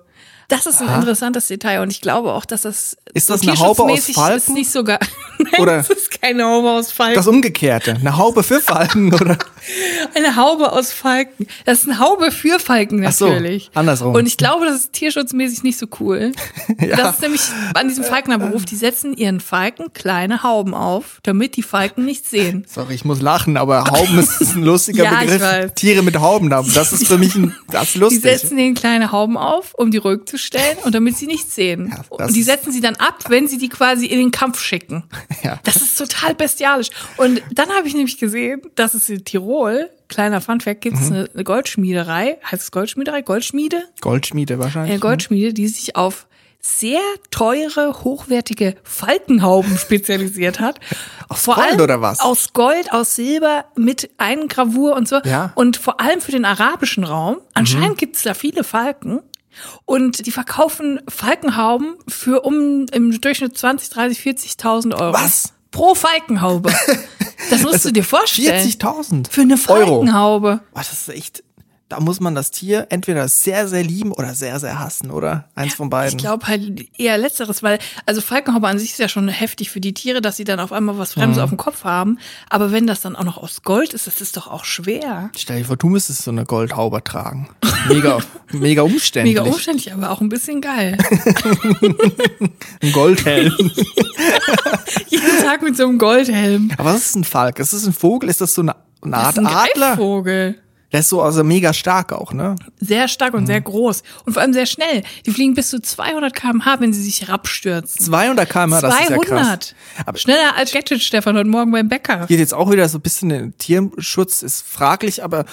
Das ist ein interessantes Detail und ich glaube auch, dass das Ist so das eine Haube aus Falken? Ist nicht sogar Nein, Oder- das ist keine Haube aus Falken. Das Umgekehrte. Eine Haube für Falken, oder? Eine Haube aus Falken. Das ist eine Haube für Falken Ach so, natürlich. andersrum. Und ich glaube, das ist tierschutzmäßig nicht so cool. Das ist nämlich an diesem Falknerberuf, die setzen ihren Falken kleine Hauben auf, damit die Falken nichts sehen. Sorry, ich muss lachen, aber Hauben ist ein lustiger Ja, Begriff. Tiere mit Hauben haben. Das ist für mich ein, das ist Die lustig. setzen denen kleine Hauben auf, um die ruhig zu stellen und damit sie nichts sehen. Ja, und die setzen sie dann ab, wenn sie die quasi in den Kampf schicken. Ja. Das ist total bestialisch. Und dann habe ich nämlich gesehen, dass es in Tirol, kleiner Funfact, gibt Mhm. es eine, eine Goldschmiederei. Heißt es Goldschmiederei? Goldschmiede? Goldschmiede wahrscheinlich. Eine Goldschmiede, die sich auf sehr teure, hochwertige Falkenhauben spezialisiert hat. Aus vor Gold allem oder was? Aus Gold, aus Silber, mit Eingravur und so. Ja. Mhm. Und vor allem für den arabischen Raum. Anscheinend gibt's da viele Falken. Und die verkaufen Falkenhauben für um im Durchschnitt 20, 30, 40.000 Euro. Was? Pro Falkenhaube. Das musst du dir vorstellen. 40.000 Für eine Euro. Falkenhaube. Boah, das ist echt, da muss man das Tier entweder sehr, sehr lieben oder sehr, sehr hassen, oder? Eins von beiden. Ich glaube halt eher letzteres, weil also Falkenhaube an sich ist ja schon heftig für die Tiere, dass sie dann auf einmal was Mhm. Fremdes auf dem Kopf haben. Aber wenn das dann auch noch aus Gold ist, das ist doch auch schwer. Stell dir vor, du müsstest so eine Goldhaube tragen. Mega, mega umständlich. Mega umständlich, aber auch ein bisschen geil. Ein Goldhelm. Jeden Tag mit so einem Goldhelm. Aber was ist ein Falk? Ist das ein Vogel? Ist das so eine, eine Das Art ist ein Adler? Greifvogel. Der ist so also mega stark auch, ne? Sehr stark und Mhm. sehr groß. Und vor allem sehr schnell. Die fliegen bis zu 200 km/h, wenn sie sich herabstürzen. 200 km das ist ja krass. 200. Aber Schneller als Gadget Stefan heute Morgen beim Bäcker. geht jetzt auch wieder so ein bisschen der Tierschutz ist fraglich, aber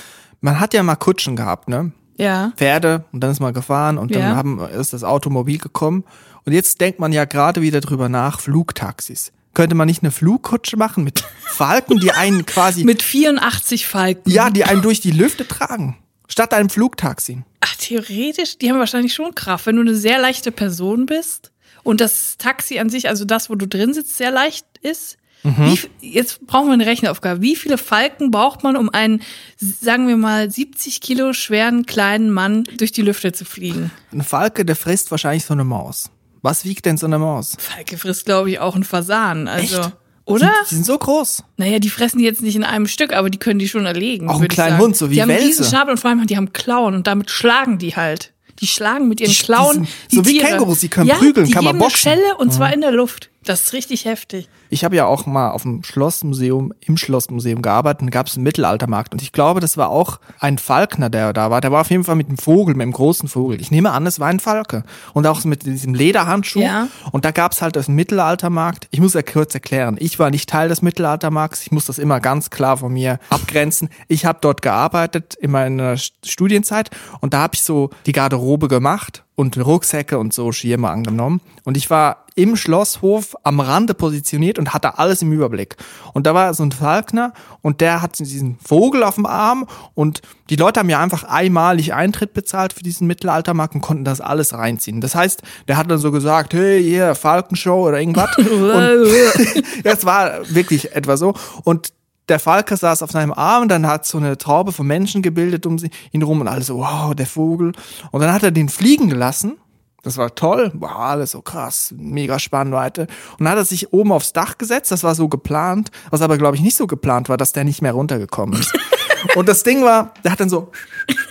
man hat ja mal Kutschen gehabt, ne? Ja. Pferde und dann ist man gefahren und dann Ja. haben, ist das Automobil gekommen. Und jetzt denkt man ja gerade wieder drüber nach, Flugtaxis. Könnte man nicht eine Flugkutsche machen mit Falken, die einen quasi, Mit 84 Falken. ja, die einen durch die Lüfte tragen, statt einem Flugtaxi? Ach, theoretisch, die haben wahrscheinlich schon Kraft. Wenn du eine sehr leichte Person bist und das Taxi an sich, also das, wo du drin sitzt, sehr leicht ist. Mhm. Wie, jetzt brauchen wir eine Rechenaufgabe. Wie viele Falken braucht man, um einen, sagen wir mal, 70 Kilo schweren kleinen Mann durch die Lüfte zu fliegen? Ein Falke, der frisst wahrscheinlich so eine Maus. Was wiegt denn so eine Maus? Falke frisst, glaube ich, auch einen Fasan. Also, Echt? oder? Die, die sind so groß. Naja, die fressen die jetzt nicht in einem Stück, aber die können die schon erlegen. Auch einen kleinen. Hund, so wie Die haben einen riesen Schnabel und vor allem, die haben Klauen und damit schlagen die halt. Die schlagen mit ihren Die- die Klauen sind die so wie Tiere. Kängurus, die können ja, prügeln, die kann man geben eine boxen. Schelle und zwar in der Luft. Das ist richtig heftig. Ich habe ja auch mal auf dem Schlossmuseum, im Schlossmuseum gearbeitet und gab es einen Mittelaltermarkt. Und ich glaube, das war auch ein Falkner, der da war. Der war auf jeden Fall mit einem Vogel, mit einem großen Vogel. Ich nehme an, es war ein Falke. Und auch mit diesem Lederhandschuh. Ja. Und da gab es halt das Mittelaltermarkt. Ich muss ja kurz erklären, ich war nicht Teil des Mittelaltermarkts. Ich muss das immer ganz klar von mir abgrenzen. Ich habe dort gearbeitet in meiner Studienzeit und da habe ich so die Garderobe gemacht und Rucksäcke und so Schirme angenommen. Und ich war im Schlosshof am Rande positioniert und hatte alles im Überblick. Und da war so ein Falkner und der hat diesen Vogel auf dem Arm und die Leute haben ja einfach einmalig Eintritt bezahlt für diesen Mittelaltermarkt und konnten das alles reinziehen. Das heißt, der hat dann so gesagt, hey, hier, Falkenshow oder irgendwas. und das war wirklich etwa so. Und der Falke saß auf seinem Arm, dann hat so eine Traube von Menschen gebildet um sie- ihn rum und alle so, wow, der Vogel. Und dann hat er den fliegen gelassen. Das war toll, wow, alles so krass, mega Spannweite. Und dann hat er sich oben aufs Dach gesetzt, das war so geplant, was aber glaube ich nicht so geplant war, dass der nicht mehr runtergekommen ist. und das Ding war, der hat dann so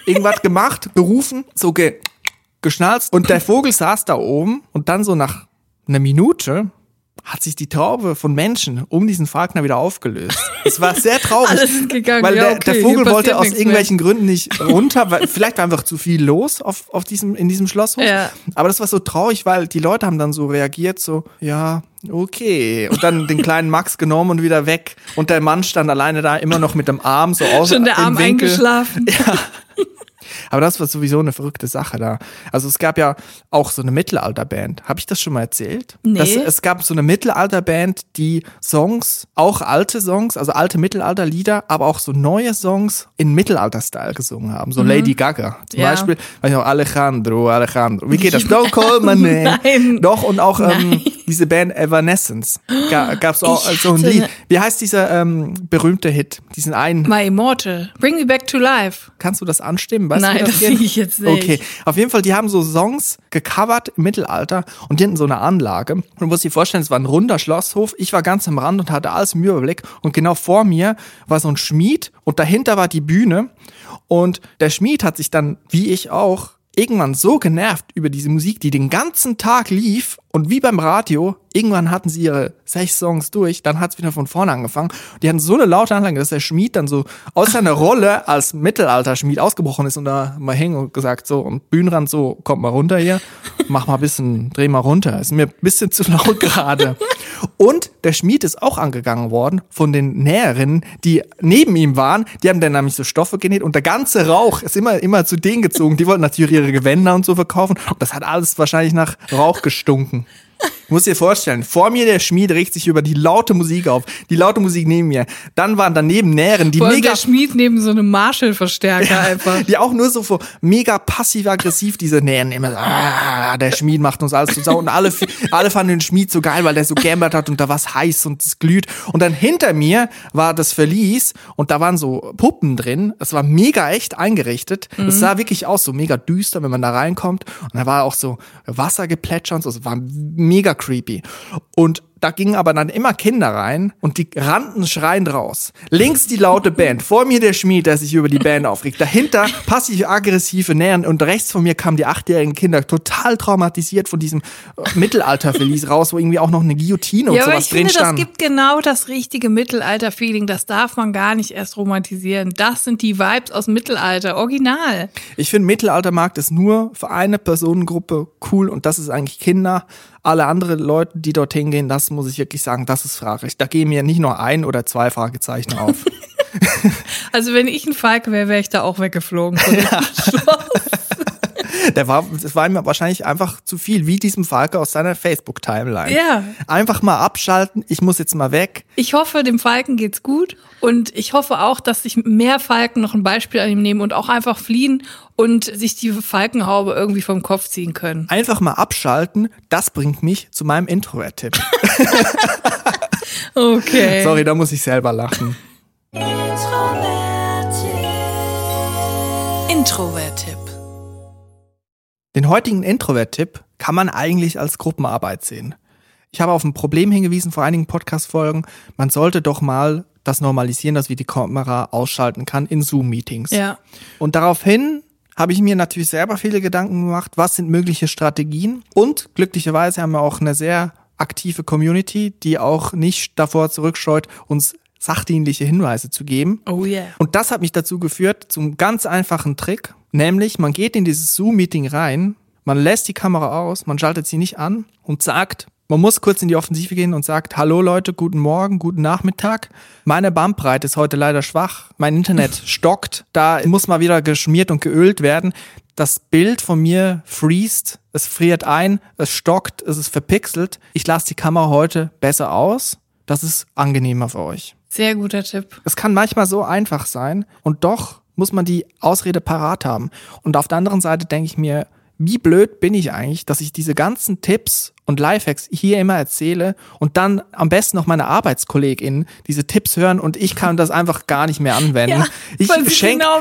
irgendwas gemacht, gerufen, so ge geschnalzt. Und der Vogel saß da oben. Und dann so nach einer Minute hat sich die Traube von Menschen um diesen Falkner wieder aufgelöst. Es war sehr traurig. Alles gegangen. Weil ja, der, okay, der Vogel wollte aus irgendwelchen Gründen nicht runter, weil vielleicht war einfach zu viel los auf, auf diesem, in diesem Schlosshof. Ja. Aber das war so traurig, weil die Leute haben dann so reagiert, so, ja, okay. Und dann den kleinen Max genommen und wieder weg. Und der Mann stand alleine da immer noch mit dem Arm so aus. mehr. Schon der Arm Winkel. eingeschlafen. Aber das war sowieso eine verrückte Sache da. Also es gab ja auch so eine Mittelalterband. Habe ich das schon mal erzählt? Nee. Das, es gab so eine Mittelalterband, die Songs, auch alte Songs, also alte Mittelalterlieder, aber auch so neue Songs in Mittelalter-Style gesungen haben. So Lady Gaga zum Mhm. Ja. Beispiel. Weiß noch, Alejandro, Alejandro. Wie geht das? Don't call my name. Nein. Doch, und auch ähm, diese Band Evanescence. Ga, gab's auch Ich so ein Lied. Wie heißt dieser ähm, berühmte Hit? Diesen einen. My Immortal. Bring me back to life. Kannst du das anstimmen? Weißt Nein, das sehe ich jetzt nicht. Okay, auf jeden Fall, die haben so Songs gecovert im Mittelalter und die hatten so eine Anlage. Und du musst dir vorstellen, es war ein runder Schlosshof. Ich war ganz am Rand und hatte alles im Überblick. Und genau vor mir war so ein Schmied und dahinter war die Bühne. Und der Schmied hat sich dann, wie ich auch, irgendwann so genervt über diese Musik, die den ganzen Tag lief und wie beim Radio, irgendwann hatten sie ihre sechs Songs durch, dann hat's wieder von vorne angefangen. Die hatten so eine laute Anlage, dass der Schmied dann so aus seiner Rolle als Mittelalter-Schmied ausgebrochen ist und da mal hängen und gesagt so, und Bühnenrand so, kommt mal runter hier, mach mal ein bisschen, dreh mal runter, ist mir ein bisschen zu laut gerade. Und der Schmied ist auch angegangen worden von den Näherinnen, die neben ihm waren. Die haben dann nämlich so Stoffe genäht und der ganze Rauch ist immer, immer zu denen gezogen. Die wollten natürlich ihre Gewänder und so verkaufen. Und das hat alles wahrscheinlich nach Rauch gestunken. Du musst dir vorstellen, vor mir der Schmied regt sich über die laute Musik auf. Die laute Musik neben mir. Dann waren daneben Näherinnen, die Vor mega der Schmied neben so einem Marshall-Verstärker einfach. die auch nur so vor mega passiv-aggressiv diese Nähen immer so, ah, der Schmied macht uns alles zu Sau und alle, alle fanden den Schmied so geil, weil der so gambert hat und da war's heiß und es glüht. Und dann hinter mir war das Verlies und da waren so Puppen drin, es war mega echt eingerichtet, es sah wirklich aus, so mega düster, wenn man da reinkommt. Und da war auch so Wassergeplätscher und so, es war mega creepy. Und da gingen aber dann immer Kinder rein und die rannten schreiend raus. Links die laute Band, vor mir der Schmied, der sich über die Band aufregt. Dahinter passiv-aggressive Nähern und rechts von mir kamen die achtjährigen Kinder total traumatisiert von diesem äh, Mittelalter-Verlies raus, wo irgendwie auch noch eine Guillotine und Ja, aber sowas ich drin finde, das stand. gibt genau das richtige Mittelalter-Feeling. Das darf man gar nicht erst romantisieren. Das sind die Vibes aus Mittelalter. Original. Ich finde, Mittelaltermarkt ist nur für eine Personengruppe cool und das ist eigentlich Kinder. Alle anderen Leute, die dorthin gehen, das muss ich wirklich sagen, das ist fraglich. Da gehen mir nicht nur ein oder zwei Fragezeichen auf. Also wenn ich ein Falk wäre, wäre ich da auch weggeflogen. Schloss. Der war, das war ihm wahrscheinlich einfach zu viel, wie diesem Falke aus seiner Facebook-Timeline. Ja. Einfach mal abschalten, ich muss jetzt mal weg. Ich hoffe, dem Falken geht's gut und ich hoffe auch, dass sich mehr Falken noch ein Beispiel an ihm nehmen und auch einfach fliehen und sich die Falkenhaube irgendwie vom Kopf ziehen können. Einfach mal abschalten, das bringt mich zu meinem Introvert-Tipp. Okay. Sorry, da muss ich selber lachen. Introvert-Tipp. Den heutigen Introvert-Tipp kann man eigentlich als Gruppenarbeit sehen. Ich habe auf ein Problem hingewiesen vor einigen Podcast-Folgen. Man sollte doch mal das normalisieren, dass wir die Kamera ausschalten kann in Zoom-Meetings. Ja. Und daraufhin habe ich mir natürlich selber viele Gedanken gemacht, was sind mögliche Strategien. Und glücklicherweise haben wir auch eine sehr aktive Community, die auch nicht davor zurückscheut, uns sachdienliche Hinweise zu geben. Oh yeah. Und das hat mich dazu geführt, zum ganz einfachen Trick, nämlich man geht in dieses Zoom-Meeting rein, man lässt die Kamera aus, man schaltet sie nicht an und sagt, man muss kurz in die Offensive gehen und sagt, hallo Leute, guten Morgen, guten Nachmittag. Meine Bandbreite ist heute leider schwach, mein Internet stockt, da muss mal wieder geschmiert und geölt werden. Das Bild von mir freest, es friert ein, es stockt, es ist verpixelt. Ich lasse die Kamera heute besser aus. Das ist angenehmer für euch. Sehr guter Tipp. Es kann manchmal so einfach sein und doch muss man die Ausrede parat haben. Und auf der anderen Seite denke ich mir, wie blöd bin ich eigentlich, dass ich diese ganzen Tipps und Lifehacks hier immer erzähle und dann am besten noch meine ArbeitskollegInnen diese Tipps hören und ich kann das einfach gar nicht mehr anwenden. Ja, ich weil sie schenk, genau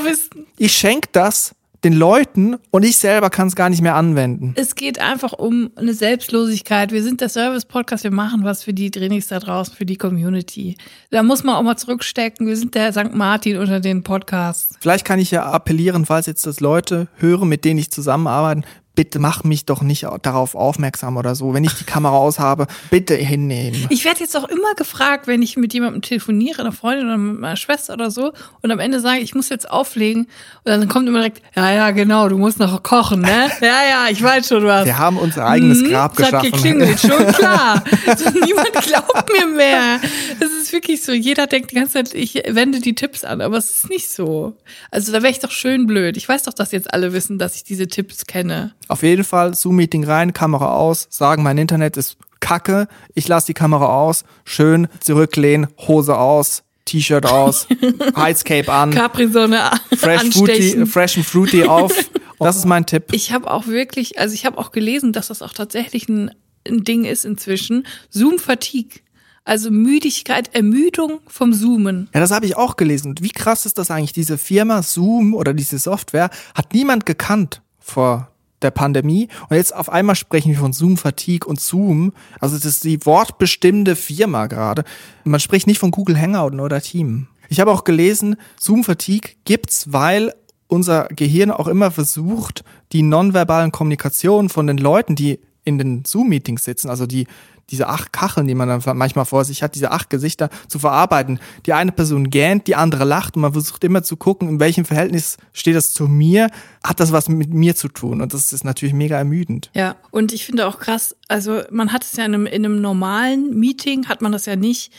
ich schenk das den Leuten und ich selber kann es gar nicht mehr anwenden. Es geht einfach um eine Selbstlosigkeit. Wir sind der Service-Podcast, wir machen was für die Trainings da draußen, für die Community. Da muss man auch mal zurückstecken. Wir sind der St. Martin unter den Podcasts. Vielleicht kann ich ja appellieren, falls jetzt das Leute hören, mit denen ich zusammenarbeite, bitte mach mich doch nicht darauf aufmerksam oder so. Wenn ich die Kamera aus habe, bitte hinnehmen. Ich werde jetzt auch immer gefragt, wenn ich mit jemandem telefoniere, einer Freundin oder mit meiner Schwester oder so, und am Ende sage, ich muss jetzt auflegen. Und dann kommt immer direkt, ja, ja, genau, du musst noch kochen, ne? Ja, ja, ich weiß schon was. Wir haben unser eigenes Mhm, Grab es hat geschaffen. geklingelt, schon klar. Also, niemand glaubt mir mehr. Es ist wirklich so, jeder denkt die ganze Zeit, ich wende die Tipps an, aber es ist nicht so. Also da wäre ich doch schön blöd. Ich weiß doch, dass jetzt alle wissen, dass ich diese Tipps kenne. Auf jeden Fall Zoom-Meeting rein, Kamera aus, sagen, mein Internet ist kacke, ich lasse die Kamera aus, schön zurücklehnen, Hose aus, T-Shirt aus, Heizcape an, Capri-Sonne Fresh Fruity. Fresh and Fruity auf. Das ist mein Tipp. Ich habe auch wirklich, also ich habe auch gelesen, dass das auch tatsächlich ein, ein Ding ist inzwischen. Zoom-Fatigue. Also Müdigkeit, Ermüdung vom Zoomen. Ja, das habe ich auch gelesen. Und wie krass ist das eigentlich? Diese Firma Zoom oder diese Software hat niemand gekannt vor der Pandemie. Und jetzt auf einmal sprechen wir von Zoom Fatigue und Zoom. Also das ist die wortbestimmende Firma gerade. Man spricht nicht von Google Hangout oder Team. Ich habe auch gelesen, Zoom Fatigue gibt's, weil unser Gehirn auch immer versucht, die nonverbalen Kommunikationen von den Leuten, die in den Zoom-Meetings sitzen, also die diese acht Kacheln, die man dann manchmal vor sich hat, diese acht Gesichter zu verarbeiten. Die eine Person gähnt, die andere lacht und man versucht immer zu gucken, in welchem Verhältnis steht das zu mir, hat das was mit mir zu tun und das ist natürlich mega ermüdend. Ja, und ich finde auch krass, also man hat es ja in einem, in einem normalen Meeting, hat man das ja nicht.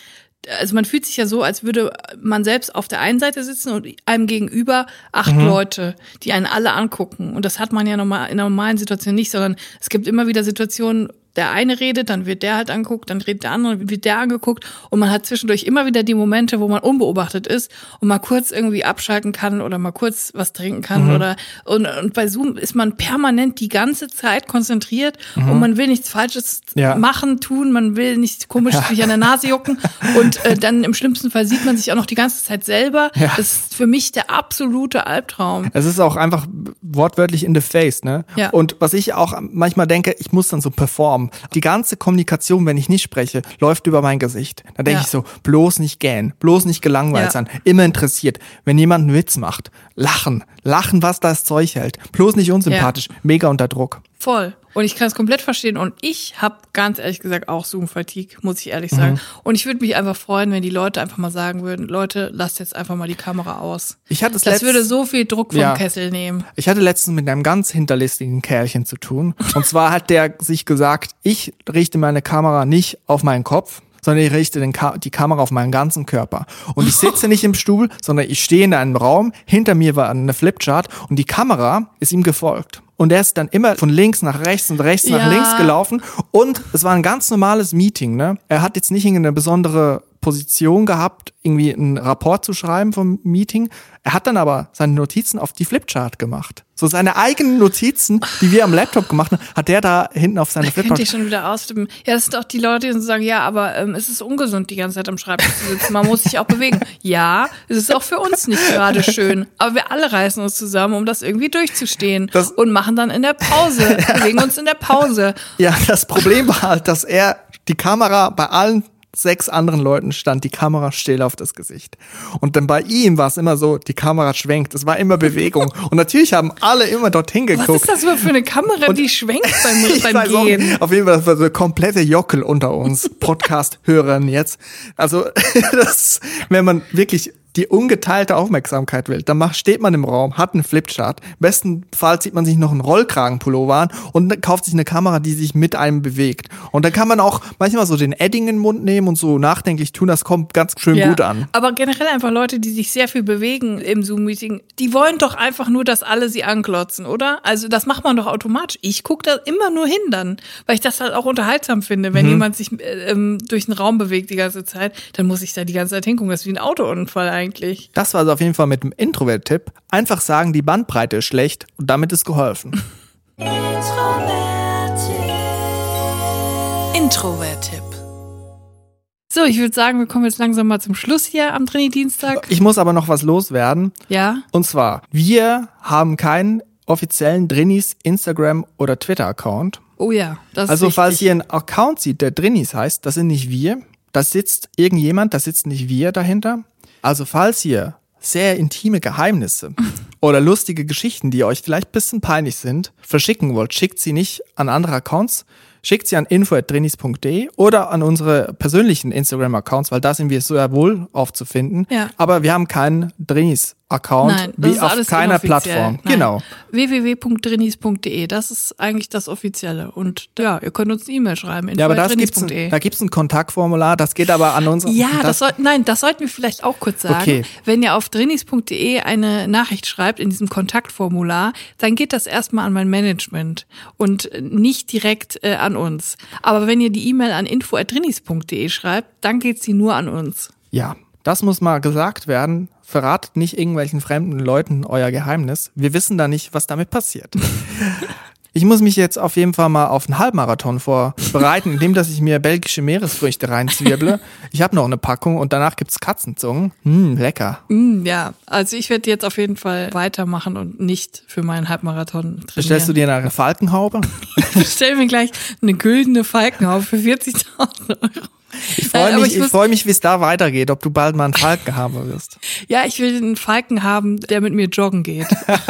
Also man fühlt sich ja so, als würde man selbst auf der einen Seite sitzen und einem gegenüber acht Leute, die einen alle angucken. Und das hat man ja normal, in einer normalen Situation nicht, sondern es gibt immer wieder Situationen, der eine redet, dann wird der halt angeguckt, dann redet der andere, wird der angeguckt und man hat zwischendurch immer wieder die Momente, wo man unbeobachtet ist und mal kurz irgendwie abschalten kann oder mal kurz was trinken kann oder und, und bei Zoom ist man permanent die ganze Zeit konzentriert und man will nichts Falsches Ja. machen, tun, man will nicht komisch sich an der Nase jucken und äh, dann im schlimmsten Fall sieht man sich auch noch die ganze Zeit selber. Ja. Das ist für mich der absolute Albtraum. Es ist auch einfach wortwörtlich in the face, ne? Ja. Und was ich auch manchmal denke, ich muss dann so performen. Die ganze Kommunikation, wenn ich nicht spreche, läuft über mein Gesicht. Da denke Ja. ich so, bloß nicht gähnen, bloß nicht gelangweilt Ja. sein, immer interessiert. Wenn jemand einen Witz macht, lachen, lachen, was das Zeug hält. Bloß nicht unsympathisch, mega unter Druck. Voll. Und ich kann es komplett verstehen. Und ich habe ganz ehrlich gesagt auch Zoom-Fatigue, muss ich ehrlich sagen. Und ich würde mich einfach freuen, wenn die Leute einfach mal sagen würden, Leute, lasst jetzt einfach mal die Kamera aus. Ich hatte es Das würde so viel Druck vom Ja. Kessel nehmen. Ich hatte letztens mit einem ganz hinterlistigen Kerlchen zu tun. Und zwar hat der sich gesagt, ich richte meine Kamera nicht auf meinen Kopf, sondern ich richte Ka die Kamera auf meinen ganzen Körper. Und ich sitze nicht im Stuhl, sondern ich stehe in einem Raum. Hinter mir war eine Flipchart und die Kamera ist ihm gefolgt. Und er ist dann immer von links nach rechts und rechts nach Ja. links gelaufen. Und es war ein ganz normales Meeting. Ne? Er hat jetzt nicht irgendeine besondere Position gehabt, irgendwie einen Rapport zu schreiben vom Meeting. Er hat dann aber seine Notizen auf die Flipchart gemacht. So seine eigenen Notizen, die wir am Laptop gemacht haben, hat der da hinten auf seine Könnte ich Flipchart. schon wieder ausflippen. Ja, das sind auch die Leute, die sagen, ja, aber ähm, es ist ungesund, die ganze Zeit am Schreibtisch zu sitzen. Man muss sich auch bewegen. Ja, es ist auch für uns nicht gerade schön. Aber wir alle reißen uns zusammen, um das irgendwie durchzustehen. Das- und machen dann in der Pause, bewegen uns in der Pause. Ja, das Problem war halt, dass er die Kamera bei allen sechs anderen Leuten stand die Kamera still auf das Gesicht. Und dann bei ihm war es immer so, die Kamera schwenkt, es war immer Bewegung. Und natürlich haben alle immer dorthin Was geguckt. ist das für eine Kamera, die schwenkt beim, beim auch Gehen? nicht. Auf jeden Fall, das war so eine komplette Jockel unter uns Podcast-Hörern jetzt. Also, das, wenn man wirklich die ungeteilte Aufmerksamkeit will, dann macht, steht man im Raum, hat einen Flipchart. Bestenfalls zieht man sich noch einen Rollkragenpullover an und dann kauft sich eine Kamera, die sich mit einem bewegt. Und dann kann man auch manchmal so den Edding in den Mund nehmen und so nachdenklich tun, das kommt ganz schön gut an. Aber generell einfach Leute, die sich sehr viel bewegen im Zoom-Meeting, die wollen doch einfach nur, dass alle sie anklotzen, oder? Also das macht man doch automatisch. Ich gucke da immer nur hin dann, weil ich das halt auch unterhaltsam finde. Mhm. Wenn jemand sich äh, ähm, durch den Raum bewegt die ganze Zeit, dann muss ich da die ganze Zeit hingucken. Das ist wie ein Autounfall eigentlich. Das war also auf jeden Fall mit dem Introvert-Tipp. Einfach sagen, die Bandbreite ist schlecht und damit ist geholfen. Introvert-Tipp. So, ich würde sagen, wir kommen jetzt langsam mal zum Schluss hier am Trainee-Dienstag. Ich muss aber noch was loswerden. Ja? Und zwar, wir haben keinen offiziellen Drinis Instagram oder Twitter-Account. Oh ja, das Also ist falls ihr einen Account sieht, der Drinis heißt, das sind nicht wir. Da sitzt irgendjemand, da sitzt nicht wir dahinter. Also falls ihr sehr intime Geheimnisse oder lustige Geschichten, die euch vielleicht ein bisschen peinlich sind, verschicken wollt, schickt sie nicht an andere Accounts, schickt sie an info.drinis.de oder an unsere persönlichen Instagram-Accounts, weil da sind wir sehr wohl aufzufinden. Ja. Aber wir haben keinen Drinis-Account, wie auf keiner. Plattform. Nein. Genau. www.drinis.de, das ist eigentlich das Offizielle. Und ja, ihr könnt uns eine E-Mail schreiben. Ja, aber das gibt's, ein, da gibt's ein Kontaktformular, das geht aber an uns. Ja, das, soll, nein, das sollten wir vielleicht auch kurz sagen. Okay. Wenn ihr auf drinis.de eine Nachricht schreibt in diesem Kontaktformular, dann geht das erstmal an mein Management und nicht direkt äh, an uns. Aber wenn ihr die E-Mail an info@drinis.de schreibt, dann geht sie nur an uns. Ja, das muss mal gesagt werden. Verratet nicht irgendwelchen fremden Leuten euer Geheimnis. Wir wissen da nicht, was damit passiert. Ich muss mich jetzt auf jeden Fall mal auf einen Halbmarathon vorbereiten, indem dass ich mir belgische Meeresfrüchte reinzwirble. Ich habe noch eine Packung und danach gibt's Katzenzungen. Hm, lecker. Mm, ja, also ich werde jetzt auf jeden Fall weitermachen und nicht für meinen Halbmarathon trainieren. Bestellst du dir eine Falkenhaube? Bestell mir gleich eine güldene Falkenhaube für 40.000 Euro. Ich freue mich, ich ich muss- freu mich, wie es da weitergeht, ob du bald mal einen Falken haben wirst. Ja, ich will einen Falken haben, der mit mir joggen geht.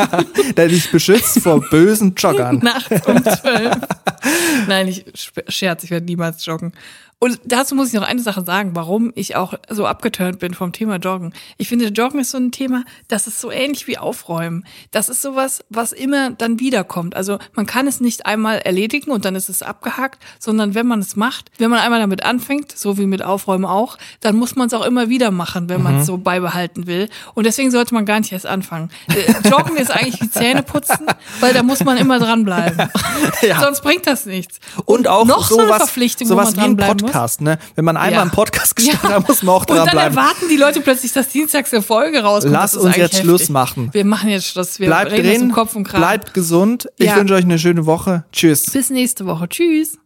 Der dich beschützt vor bösen Joggern. Nachts um zwölf. Nein, ich scherz, ich werde niemals joggen. Und dazu muss ich noch eine Sache sagen, warum ich auch so abgeturnt bin vom Thema Joggen. Ich finde, Joggen ist so ein Thema, das ist so ähnlich wie Aufräumen. Das ist sowas, was immer dann wiederkommt. Also man kann es nicht einmal erledigen und dann ist es abgehakt, sondern wenn man es macht, wenn man einmal damit anfängt, so wie mit Aufräumen auch, dann muss man es auch immer wieder machen, wenn man es so beibehalten will. Und deswegen sollte man gar nicht erst anfangen. Äh, Joggen ist eigentlich wie Zähneputzen, weil da muss man immer dranbleiben. Ja. Sonst bringt das nichts. Und auch noch so eine sowas, Verpflichtung, sowas man wie ein dranbleiben. Podcast, ne? Wenn man einmal Ja. einen Podcast gestartet Ja. hat, muss man auch Und dann dranbleiben. erwarten die Leute plötzlich, dass dienstags eine Folge rauskommt. Lass Das uns jetzt heftig. Schluss machen. Wir machen jetzt Schluss. Wir Bleibt reden drin, Kopf und Kragen. bleibt gesund. Ich Ja. wünsche euch eine schöne Woche. Tschüss. Bis nächste Woche. Tschüss.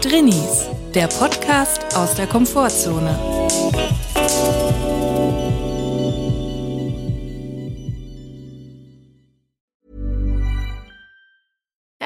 Drinnies, der Podcast aus der Komfortzone.